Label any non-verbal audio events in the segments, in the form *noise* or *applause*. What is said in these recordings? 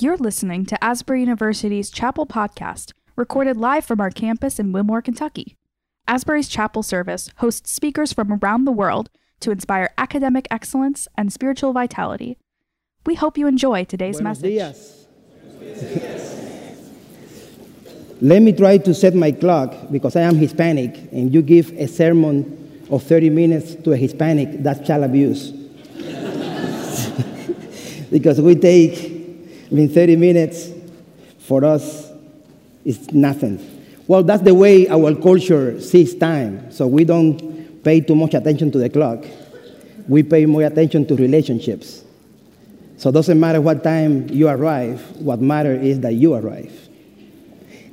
You're listening to Asbury University's Chapel Podcast, recorded live from our campus in Wilmore, Kentucky. Asbury's Chapel service hosts speakers from around the world to inspire academic excellence and spiritual vitality. We hope you enjoy today's Buenos message. Let me try to set my clock because I am Hispanic and you give a sermon of 30 minutes to a Hispanic, that's child abuse. *laughs* because we take, I mean, 30 minutes for us is nothing. Well, that's the way our culture sees time. So we don't pay too much attention to the clock. We pay more attention to relationships. So it doesn't matter what time you arrive, what matters is that you arrive.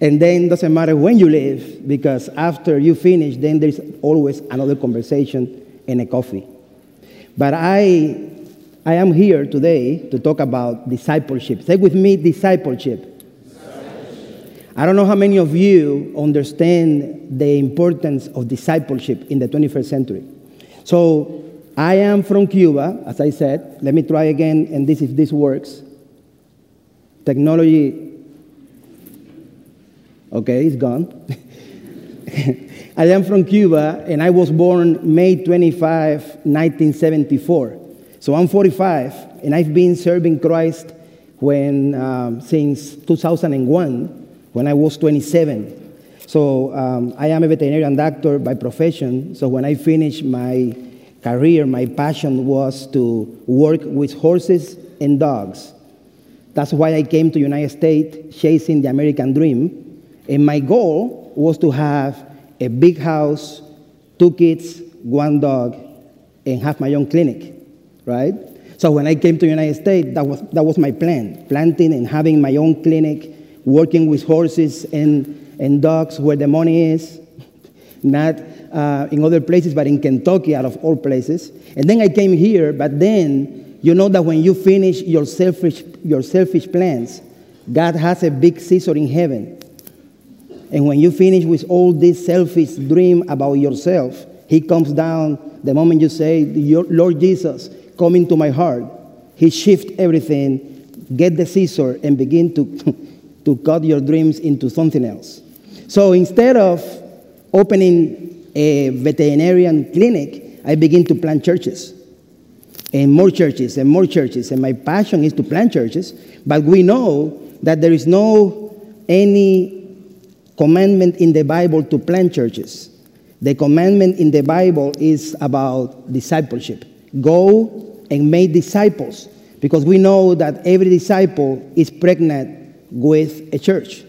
And then it doesn't matter when you leave, because after you finish, then there's always another conversation and a coffee. But I, I am here today to talk about discipleship. Say with me, discipleship. I don't know how many of you understand the importance of discipleship in the 21st century. So I am from Cuba, as I said. Let me try again, and this if this works. Technology Okay, it's gone. *laughs* I am from Cuba and I was born May 25, 1974. So I'm 45 and I've been serving Christ when, um, since 2001 when I was 27. So um, I am a veterinarian doctor by profession. So when I finished my career, my passion was to work with horses and dogs. That's why I came to the United States chasing the American dream. And my goal was to have a big house, two kids, one dog, and have my own clinic, right? So when I came to the United States, that was, that was my plan, planting and having my own clinic, working with horses and, and dogs where the money is, *laughs* not uh, in other places, but in Kentucky, out of all places. And then I came here, but then you know that when you finish your selfish, your selfish plans, God has a big Caesar in heaven. And when you finish with all this selfish dream about yourself, He comes down the moment you say, Lord Jesus, come into my heart. He shifts everything, get the scissor, and begin to, *laughs* to cut your dreams into something else. So instead of opening a veterinarian clinic, I begin to plant churches and more churches and more churches. And my passion is to plant churches, but we know that there is no any commandment in the Bible to plant churches. The commandment in the Bible is about discipleship. Go and make disciples because we know that every disciple is pregnant with a church.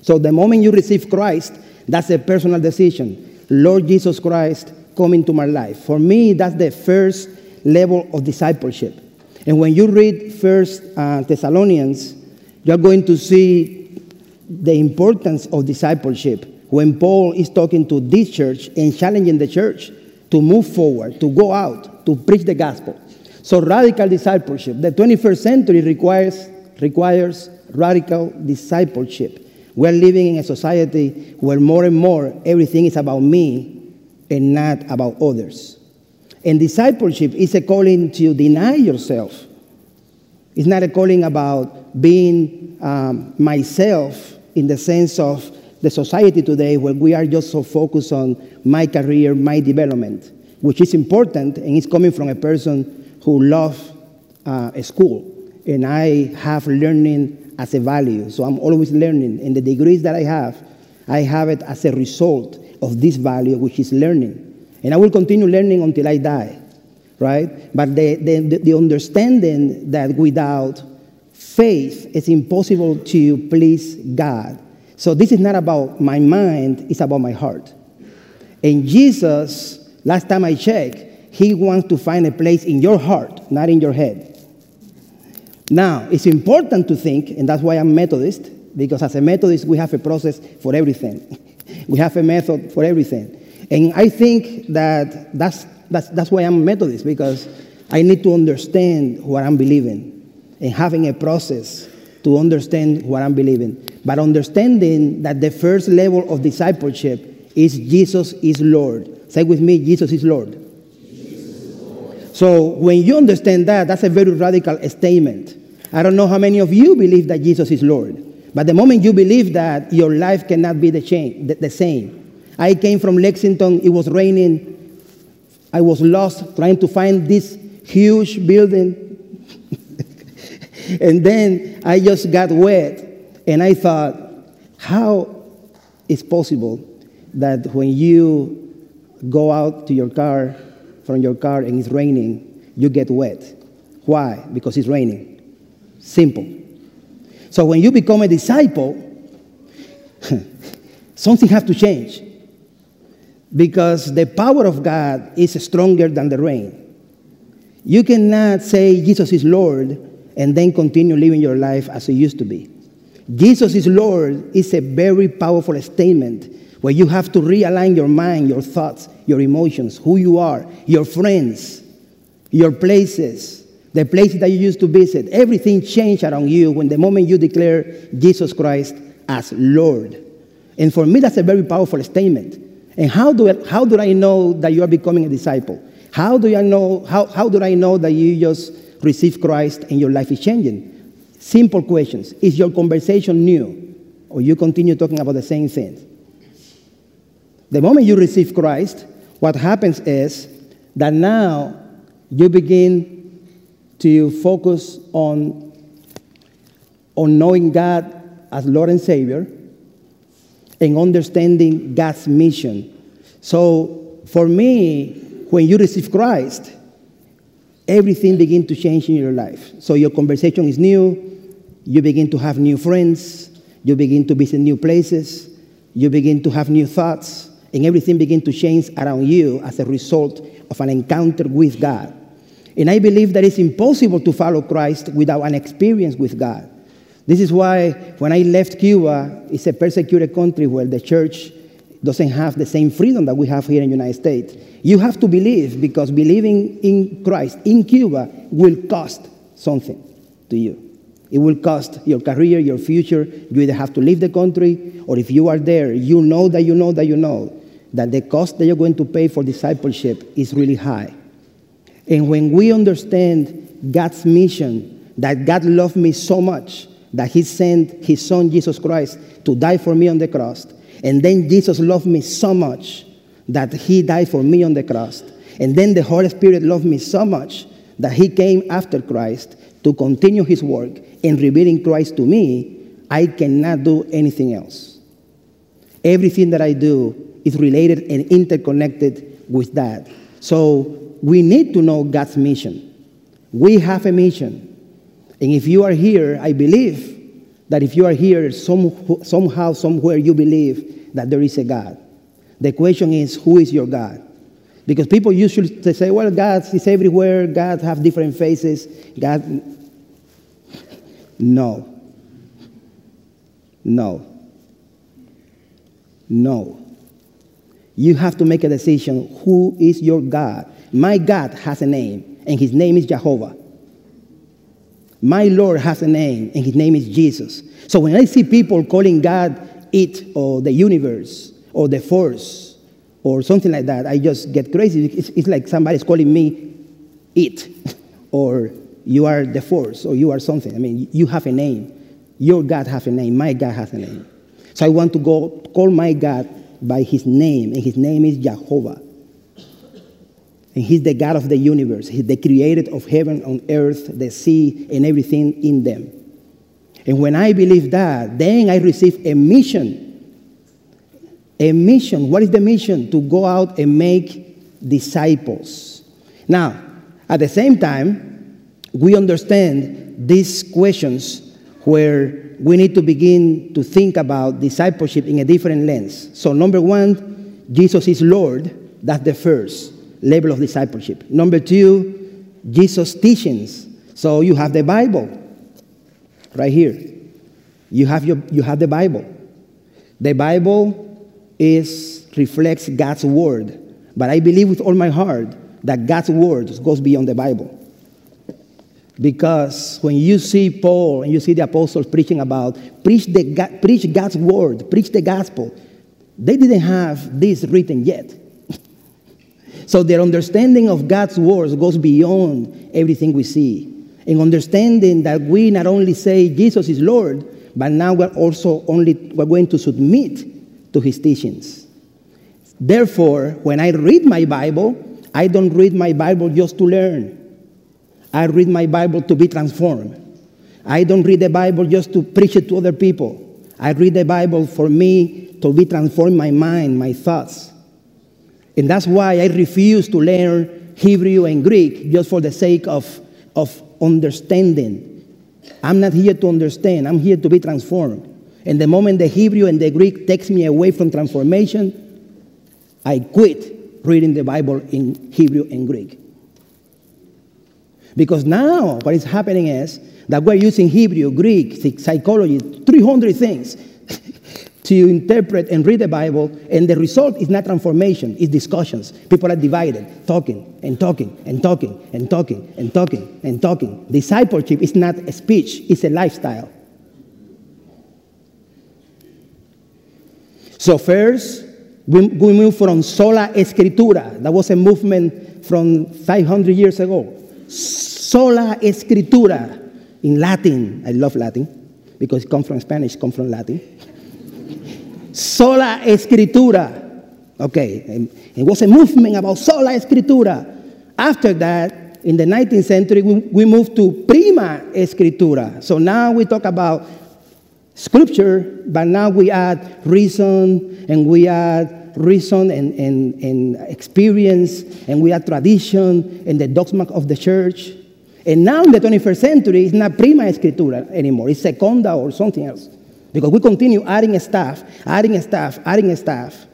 So the moment you receive Christ, that's a personal decision. Lord Jesus Christ, come into my life. For me, that's the first level of discipleship. And when you read First uh, Thessalonians, you're going to see the importance of discipleship when Paul is talking to this church and challenging the church to move forward, to go out, to preach the gospel. So radical discipleship. The 21st century requires, requires radical discipleship. We're living in a society where more and more everything is about me and not about others. And discipleship is a calling to deny yourself. It's not a calling about being um, myself in the sense of the society today where we are just so focused on my career, my development, which is important and it's coming from a person who love uh, school. And I have learning as a value. So I'm always learning. And the degrees that I have, I have it as a result of this value, which is learning. And I will continue learning until I die, right? But the, the, the understanding that without faith, it's impossible to please God. So this is not about my mind, it's about my heart. And Jesus, last time I checked, he wants to find a place in your heart, not in your head. Now, it's important to think, and that's why I'm Methodist, because as a Methodist, we have a process for everything. *laughs* we have a method for everything. And I think that that's, that's, that's why I'm Methodist, because I need to understand what I'm believing and having a process to understand what I'm believing. But understanding that the first level of discipleship is Jesus is Lord. Say with me, Jesus is Lord. So when you understand that, that's a very radical statement. I don't know how many of you believe that Jesus is Lord. But the moment you believe that, your life cannot be the, chain, the, the same. I came from Lexington, it was raining. I was lost trying to find this huge building. *laughs* and then I just got wet. And I thought, how is possible that when you go out to your car, from your car, and it's raining, you get wet? Why? Because it's raining. Simple. So when you become a disciple, *laughs* something has to change because the power of God is stronger than the rain. You cannot say Jesus is Lord and then continue living your life as it used to be. Jesus is Lord is a very powerful statement where you have to realign your mind, your thoughts, your emotions, who you are, your friends, your places, the places that you used to visit. Everything changed around you when the moment you declare Jesus Christ as Lord. And for me, that's a very powerful statement. And how do, I, how do I know that you are becoming a disciple? How do I know, how, how do I know that you just received Christ and your life is changing? Simple questions. Is your conversation new? Or you continue talking about the same things? The moment you receive Christ, what happens is that now you begin to focus on, on knowing God as Lord and Savior and understanding God's mission. So for me, when you receive Christ, everything begins to change in your life. So your conversation is new, you begin to have new friends, you begin to visit new places, you begin to have new thoughts, and everything begins to change around you as a result of an encounter with God. And I believe that it's impossible to follow Christ without an experience with God. This is why when I left Cuba, it's a persecuted country where the church doesn't have the same freedom that we have here in the United States. You have to believe because believing in Christ in Cuba will cost something to you. It will cost your career, your future. You either have to leave the country, or if you are there, you know that you know that you know that the cost that you're going to pay for discipleship is really high. And when we understand God's mission, that God loved me so much that He sent His Son, Jesus Christ, to die for me on the cross, and then Jesus loved me so much that He died for me on the cross, and then the Holy Spirit loved me so much that He came after Christ to continue His work in revealing Christ to me, I cannot do anything else. Everything that I do is related and interconnected with that. So we need to know God's mission. We have a mission. And if you are here, I believe that if you are here, some, somehow, somewhere, you believe that there is a God. The question is, who is your God? Because people usually say, well, God is everywhere, God have different faces, God. *laughs* No. No. No. You have to make a decision who is your God. My God has a name, and his name is Jehovah. My Lord has a name, and his name is Jesus. So when I see people calling God it, or the universe, or the force, or something like that, I just get crazy. It's, it's like somebody's calling me it, *laughs* or you are the force, or you are something. I mean, you have a name. Your God has a name. My God has a name. So I want to go call my God by his name, and his name is Jehovah. And he's the God of the universe. He's the creator of heaven and earth, the sea, and everything in them. And when I believe that, then I receive a mission. A mission. What is the mission? To go out and make disciples. Now, at the same time, we understand these questions where we need to begin to think about discipleship in a different lens. So, number one, Jesus is Lord. That's the first level of discipleship. Number two, Jesus' teachings. So, you have the Bible right here. You have, your, you have the Bible. The Bible is, reflects God's word. But I believe with all my heart that God's word goes beyond the Bible. Because when you see Paul and you see the apostles preaching about preach, the, preach God's word, preach the gospel, they didn't have this written yet. *laughs* so their understanding of God's words goes beyond everything we see. and understanding that we not only say Jesus is Lord, but now we're also only we're going to submit to his teachings. Therefore, when I read my Bible, I don't read my Bible just to learn. I read my Bible to be transformed. I don't read the Bible just to preach it to other people. I read the Bible for me to be transformed my mind, my thoughts. And that's why I refuse to learn Hebrew and Greek just for the sake of, of understanding. I'm not here to understand, I'm here to be transformed. And the moment the Hebrew and the Greek takes me away from transformation, I quit reading the Bible in Hebrew and Greek. Because now what is happening is that we're using Hebrew, Greek, psychology, 300 things *laughs* to interpret and read the Bible, and the result is not transformation, it's discussions. People are divided, talking and talking and talking and talking and talking and talking. Discipleship is not a speech, it's a lifestyle. So, first, we, we move from sola escritura. That was a movement from 500 years ago. Sola escritura in Latin. I love Latin because it comes from Spanish, comes from Latin. sola escritura. Okay, it was a movement about sola escritura. After that, in the 19th century, we, we moved to prima escritura. So now we talk about scripture, but now we add reason and we add reason and, and, and experience and we add tradition and the dogma of the church. And now in the 21st century, it's not prima escritura anymore, it's seconda or something else. Because we continue adding stuff, adding stuff, adding stuff,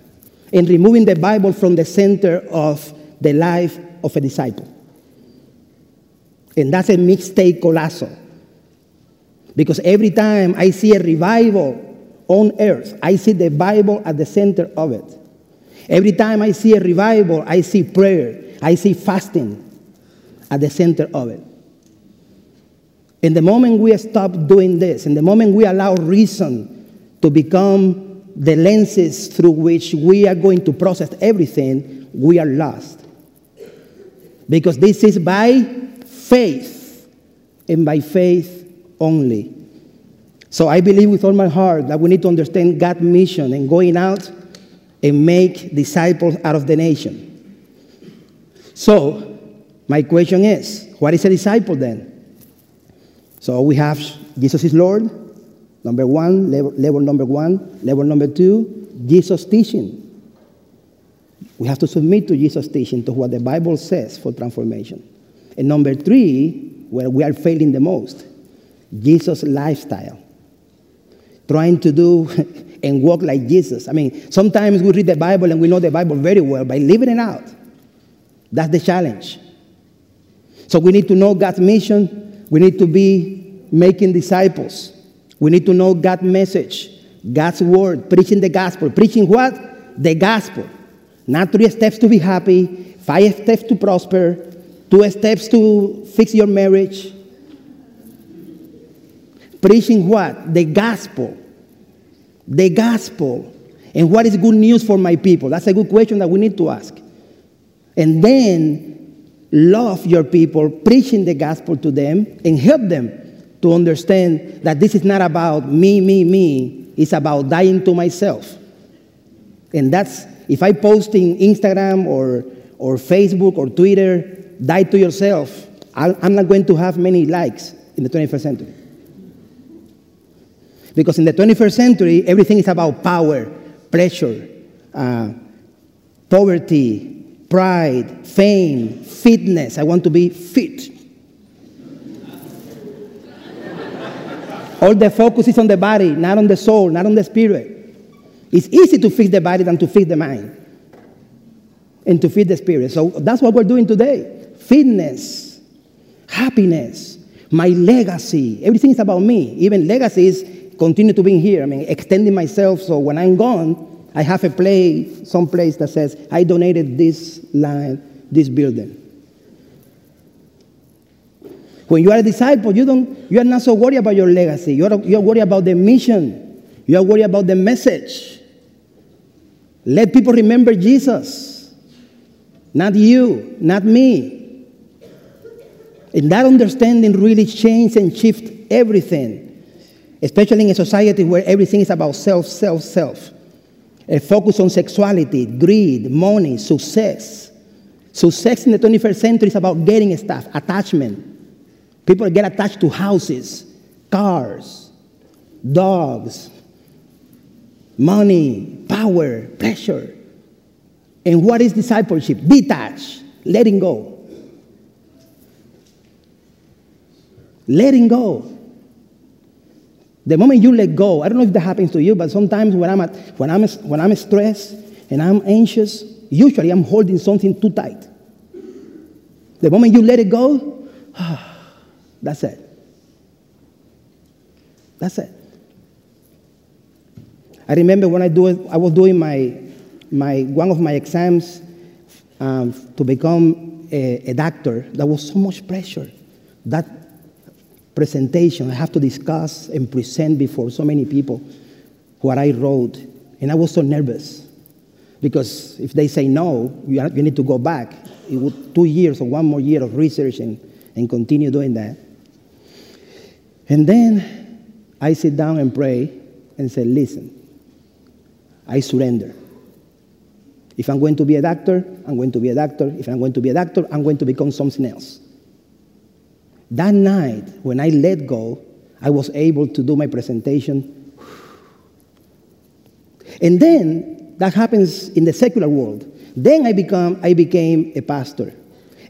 and removing the Bible from the center of the life of a disciple. And that's a mistake colossal. Because every time I see a revival on earth, I see the Bible at the center of it. Every time I see a revival, I see prayer, I see fasting at the center of it. In the moment we stop doing this, in the moment we allow reason to become the lenses through which we are going to process everything, we are lost. Because this is by faith and by faith only. So I believe with all my heart that we need to understand God's mission and going out and make disciples out of the nation. So, my question is what is a disciple then? So we have Jesus is Lord, number one, level, level number one. Level number two, Jesus teaching. We have to submit to Jesus' teaching, to what the Bible says for transformation. And number three, where we are failing the most, Jesus' lifestyle. Trying to do *laughs* and walk like Jesus. I mean, sometimes we read the Bible and we know the Bible very well by living it out. That's the challenge. So we need to know God's mission we need to be making disciples. We need to know God's message, God's word, preaching the gospel. Preaching what? The gospel. Not three steps to be happy, five steps to prosper, two steps to fix your marriage. Preaching what? The gospel. The gospel. And what is good news for my people? That's a good question that we need to ask. And then love your people, preaching the gospel to them, and help them to understand that this is not about me, me, me. It's about dying to myself. And that's, if I post in Instagram or, or Facebook or Twitter, die to yourself, I'm not going to have many likes in the 21st century. Because in the 21st century, everything is about power, pressure, uh, poverty, pride, fame, fitness. I want to be fit. All the focus is on the body, not on the soul, not on the spirit. It's easy to fix the body than to fix the mind and to feed the spirit. So that's what we're doing today. Fitness, happiness, my legacy. Everything is about me. Even legacy is continue to be here. I mean, extending myself so when I'm gone, I have a place, some place that says, I donated this land, this building. When you are a disciple, you, don't, you are not so worried about your legacy. You are, you are worried about the mission. You are worried about the message. Let people remember Jesus, not you, not me. And that understanding really changed and shifted everything, especially in a society where everything is about self, self, self. A focus on sexuality, greed, money, success. Success in the 21st century is about getting stuff, attachment. People get attached to houses, cars, dogs, money, power, pleasure. And what is discipleship? Detach, letting go. Letting go. The moment you let go, I don't know if that happens to you, but sometimes when I'm, at, when I'm, when I'm stressed and I'm anxious, usually I'm holding something too tight. The moment you let it go, *sighs* that's it. That's it. I remember when I, do I was doing my, my, one of my exams um, to become a, a doctor. There was so much pressure. That presentation, I have to discuss and present before so many people what I wrote. And I was so nervous because if they say no, you, you need to go back. It would two years or one more year of research and, and continue doing that. And then I sit down and pray and say, listen, I surrender. If I'm going to be a doctor, I'm going to be a doctor. If I'm going to be a doctor, I'm going to become something else. That night, when I let go, I was able to do my presentation. And then that happens in the secular world. Then I, become, I became a pastor.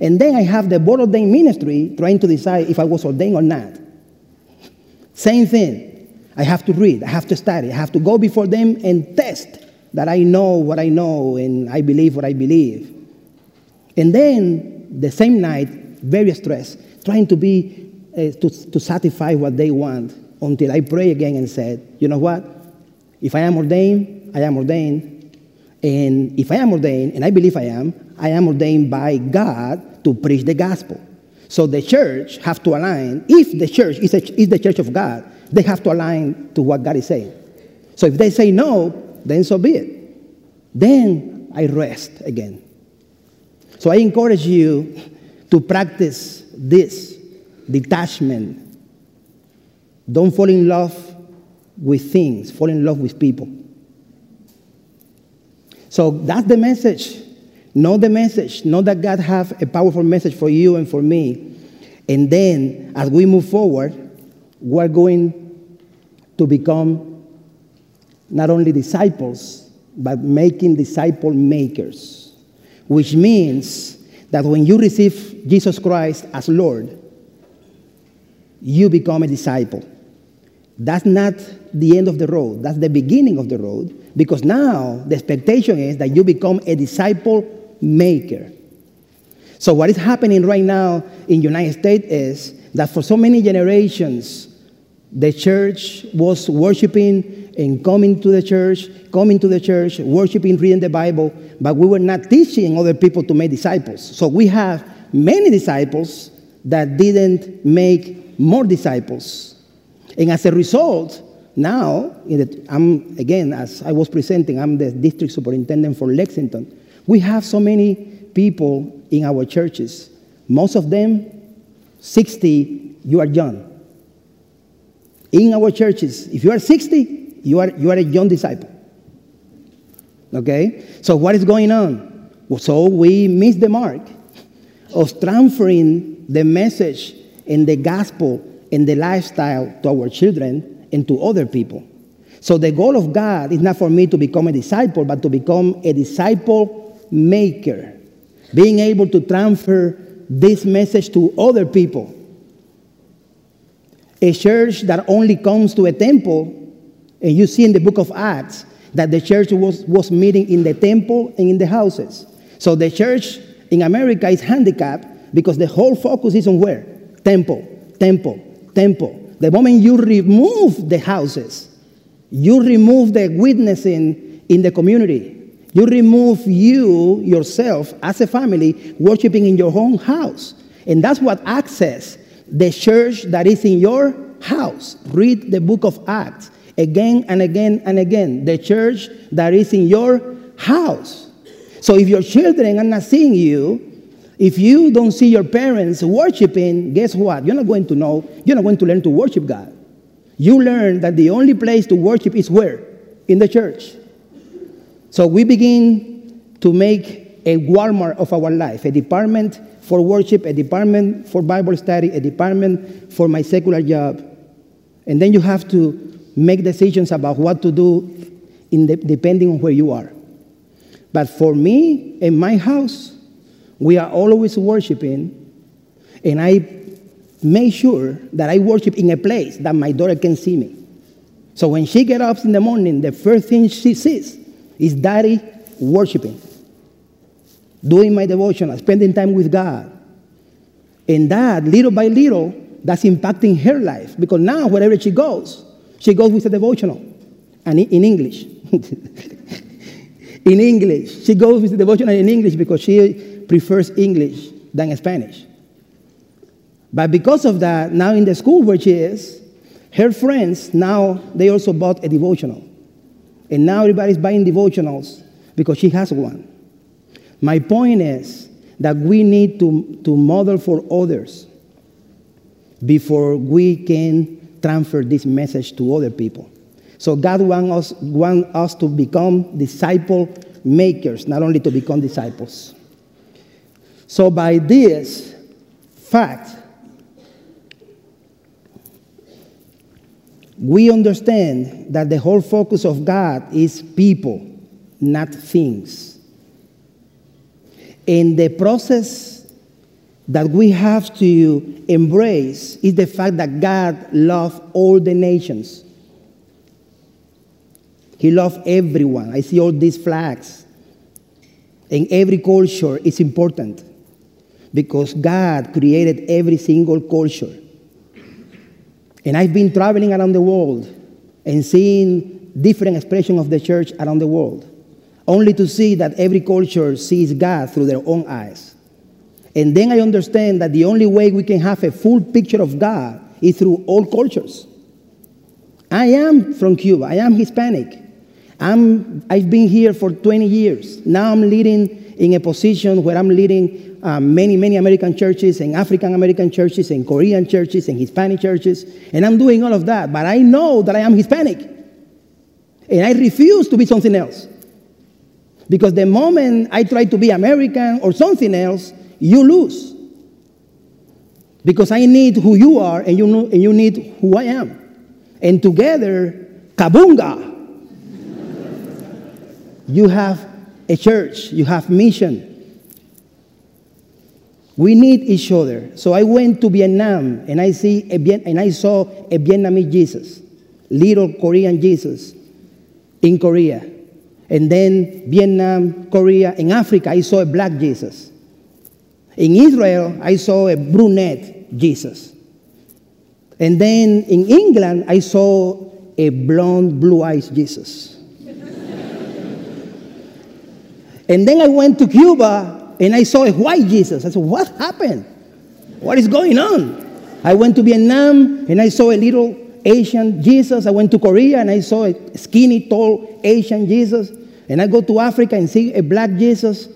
And then I have the board ordained ministry trying to decide if I was ordained or not. Same thing. I have to read, I have to study, I have to go before them and test that I know what I know and I believe what I believe. And then the same night, very stressed, trying to be, uh, to, to satisfy what they want until I pray again and said, you know what? If I am ordained, I am ordained. And if I am ordained, and I believe I am, I am ordained by God to preach the gospel. So the church have to align. If the church is, a, is the church of God, they have to align to what God is saying. So if they say no, then so be it. Then I rest again. So I encourage you to practice this detachment. Don't fall in love with things, fall in love with people. So that's the message. Know the message. Know that God has a powerful message for you and for me. And then as we move forward, we're going to become not only disciples, but making disciple makers, which means that when you receive Jesus Christ as Lord, you become a disciple. That's not the end of the road, that's the beginning of the road, because now the expectation is that you become a disciple maker. So what is happening right now in the United States is that for so many generations, the church was worshiping and coming to the church, coming to the church, worshiping, reading the Bible, but we were not teaching other people to make disciples. So we have many disciples that didn't make more disciples. And as a result, now, the, I'm, again, as I was presenting, I'm the district superintendent for Lexington. We have so many people in our churches. Most of them, 60, you are young in our churches, if you are 60, you are, you are a young disciple. Okay? So, what is going on? So, we miss the mark of transferring the message and the gospel and the lifestyle to our children and to other people. So, the goal of God is not for me to become a disciple, but to become a disciple maker, being able to transfer this message to other people a church that only comes to a temple, and you see in the book of Acts that the church was, was meeting in the temple and in the houses. So the church in America is handicapped because the whole focus is on where? Temple, temple, temple. The moment you remove the houses, you remove the witnessing in the community. You remove you, yourself, as a family, worshiping in your own house. And that's what access the church that is in your house. Read the book of Acts again and again and again. The church that is in your house. So if your children are not seeing you If you don't see your parents worshiping, guess what? You're not going to know, you're not going to learn to worship God. You learn that the only place to worship is where? In the church. So we begin to make a Walmart of our life, a department for worship, a department for Bible study, a department for my secular job. And then you have to make decisions about what to do in the, depending on where you are. But for me, in my house, we are always worshiping, and I make sure that I worship in a place that my daughter can see me. So when she gets up in the morning, the first thing she sees is daddy worshiping, doing my devotion, spending time with God. And that, little by little, that's impacting her life because now wherever she goes, she goes with a devotional and in English. *laughs* in English. She goes with the devotional in English because she prefers English than Spanish. But because of that, now in the school where she is, her friends now they also bought a devotional. And now everybody's buying devotionals because she has one. My point is that we need to, to model for others before we can transfer this message to other people. So God wants us, want us to become disciple makers, not only to become disciples. So by this fact, we understand that the whole focus of God is people, not things. And the process that we have to embrace is the fact that God loves all the nations. He loves everyone. I see all these flags. And every culture is important because God created every single culture. And I've been traveling around the world and seeing different expressions of the church around the world, only to see that every culture sees God through their own eyes. And then I understand that the only way we can have a full picture of God is through all cultures. I am from Cuba, I am Hispanic. I'm, I've been here for 20 years. Now I'm leading in a position where I'm leading um, many, many American churches and African American churches and Korean churches and Hispanic churches. And I'm doing all of that. But I know that I am Hispanic. And I refuse to be something else. Because the moment I try to be American or something else, you lose. Because I need who you are and you, know, and you need who I am. And together, kabunga, *laughs* you have a church, you have mission. We need each other. So I went to Vietnam and I see a, and I saw a Vietnamese Jesus, little Korean Jesus in Korea. And then Vietnam, Korea, in Africa, I saw a black Jesus. In Israel, I saw a brunette Jesus. And then in England, I saw a blonde, blue eyed Jesus. *laughs* and then I went to Cuba and I saw a white Jesus. I said, What happened? What is going on? I went to Vietnam and I saw a little Asian Jesus. I went to Korea and I saw a skinny, tall Asian Jesus. And I go to Africa and see a black Jesus.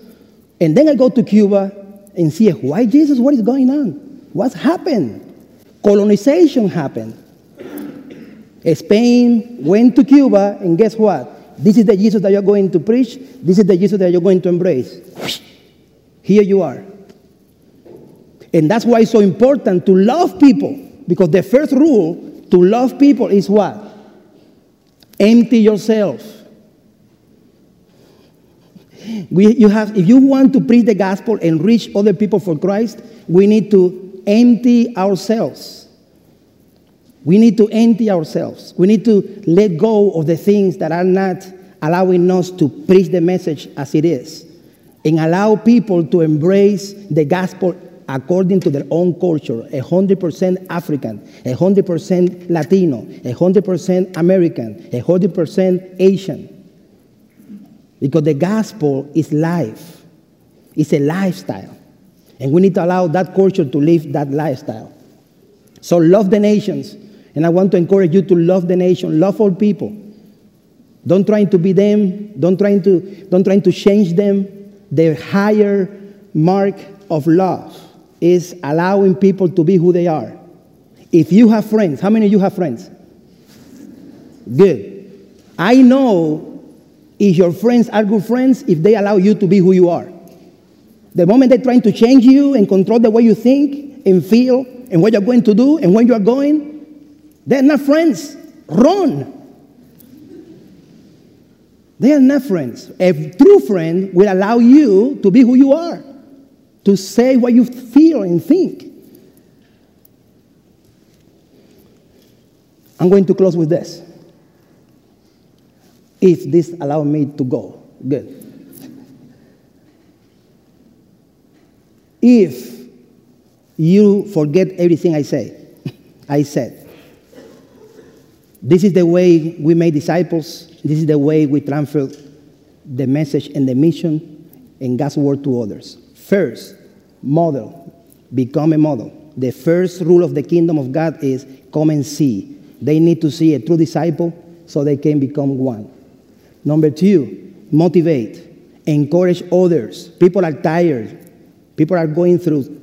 And then I go to Cuba and see a white Jesus. What is going on? What's happened? Colonization happened. Spain went to Cuba, and guess what? This is the Jesus that you're going to preach. This is the Jesus that you're going to embrace. Here you are. And that's why it's so important to love people. Because the first rule to love people is what? Empty yourself. We, you have, if you want to preach the gospel and reach other people for Christ, we need to empty ourselves. We need to empty ourselves. We need to let go of the things that are not allowing us to preach the message as it is and allow people to embrace the gospel according to their own culture 100% African, 100% Latino, 100% American, 100% Asian. Because the gospel is life, it's a lifestyle. And we need to allow that culture to live that lifestyle. So love the nations. And I want to encourage you to love the nation, love all people. Don't try to be them, don't try to, don't try to change them. Their higher mark of love is allowing people to be who they are. If you have friends, how many of you have friends? Good. I know if your friends are good friends if they allow you to be who you are. The moment they're trying to change you and control the way you think and feel and what you're going to do and where you're going, they're not friends. Run. They are not friends. A true friend will allow you to be who you are, to say what you feel and think. I'm going to close with this. If this allow me to go, good. If you forget everything I say, *laughs* I said, this is the way we make disciples. This is the way we transfer the message and the mission and God's word to others. First, model, become a model. The first rule of the kingdom of God is come and see. They need to see a true disciple so they can become one. Number two, motivate, encourage others. People are tired. People are going through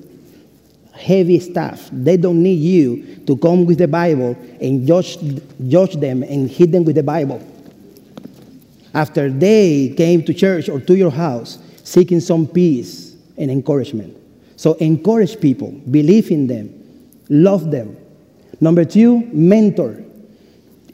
heavy stuff. They don't need you to come with the Bible and judge, judge them and hit them with the Bible. After they came to church or to your house seeking some peace and encouragement. So encourage people, believe in them, love them. Number two, mentor.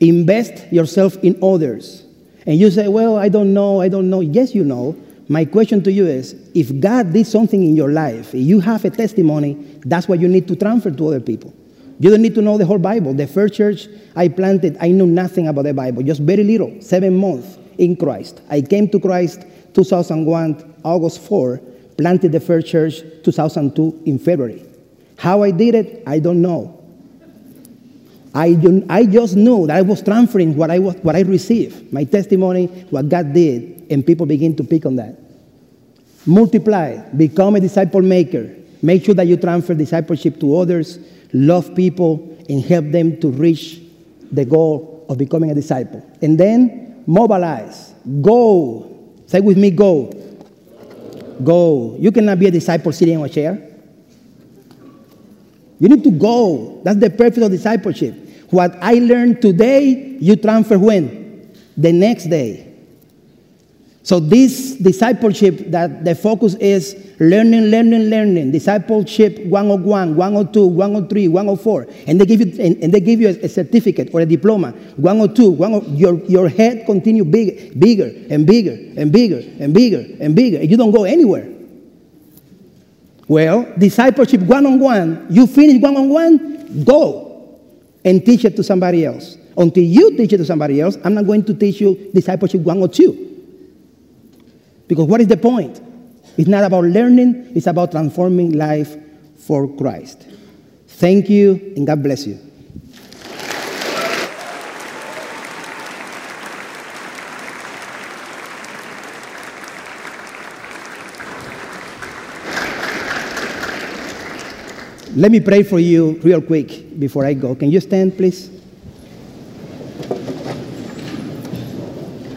Invest yourself in others. And you say, Well, I don't know, I don't know. Yes, you know. My question to you is if God did something in your life, if you have a testimony, that's what you need to transfer to other people. You don't need to know the whole Bible. The first church I planted, I knew nothing about the Bible, just very little, seven months in Christ. I came to Christ 2001, August 4, planted the first church 2002 in February. How I did it, I don't know. I, I just knew that I was transferring what I, was, what I received, my testimony, what God did, and people begin to pick on that. Multiply, become a disciple maker. Make sure that you transfer discipleship to others, love people, and help them to reach the goal of becoming a disciple. And then mobilize, go. Say with me, go. Go. You cannot be a disciple sitting in a chair. You need to go. That's the purpose of discipleship. What I learned today, you transfer when? The next day. So this discipleship that the focus is learning, learning, learning, discipleship 101, 102, 103, 104, and they give you and, and they give you a, a, certificate or a diploma. 102, 102 your, your head continue big, bigger and bigger and bigger and bigger and bigger. And you don't go anywhere. Well, discipleship one on one, you finish one on one, go and teach it to somebody else. Until you teach it to somebody else, I'm not going to teach you discipleship one or two. Because what is the point? It's not about learning, it's about transforming life for Christ. Thank you, and God bless you. Let me pray for you real quick before I go. Can you stand, please?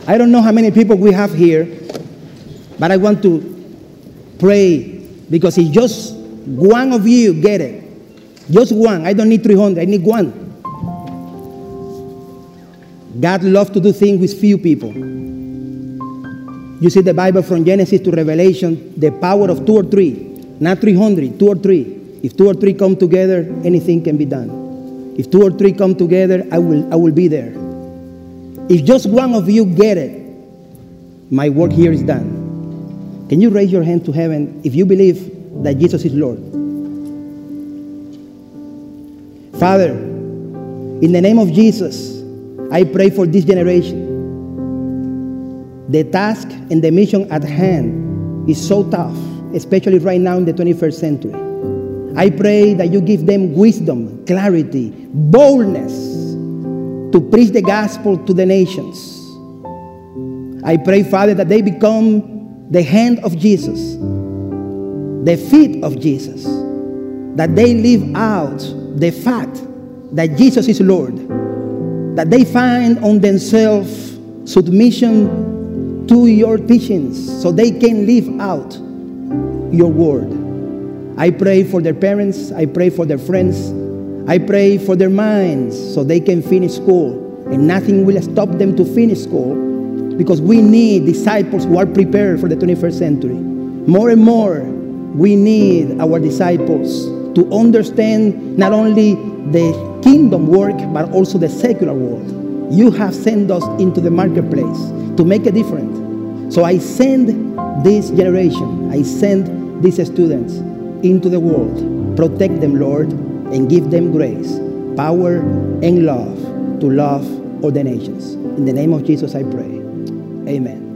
I don't know how many people we have here but I want to pray because if just one of you get it, just one, I don't need 300, I need one. God loves to do things with few people. You see the Bible from Genesis to Revelation, the power of two or three, not 300, two or three. If two or three come together, anything can be done. If two or three come together, I will, I will be there. If just one of you get it, my work here is done. Can you raise your hand to heaven if you believe that Jesus is Lord? Father, in the name of Jesus, I pray for this generation. The task and the mission at hand is so tough, especially right now in the 21st century. I pray that you give them wisdom, clarity, boldness to preach the gospel to the nations. I pray, Father, that they become the hand of Jesus, the feet of Jesus, that they live out the fact that Jesus is Lord, that they find on themselves submission to your teachings so they can live out your word. I pray for their parents. I pray for their friends. I pray for their minds so they can finish school. And nothing will stop them to finish school because we need disciples who are prepared for the 21st century. More and more, we need our disciples to understand not only the kingdom work but also the secular world. You have sent us into the marketplace to make a difference. So I send this generation, I send these students into the world. Protect them, Lord, and give them grace, power, and love to love all the nations. In the name of Jesus, I pray. Amen.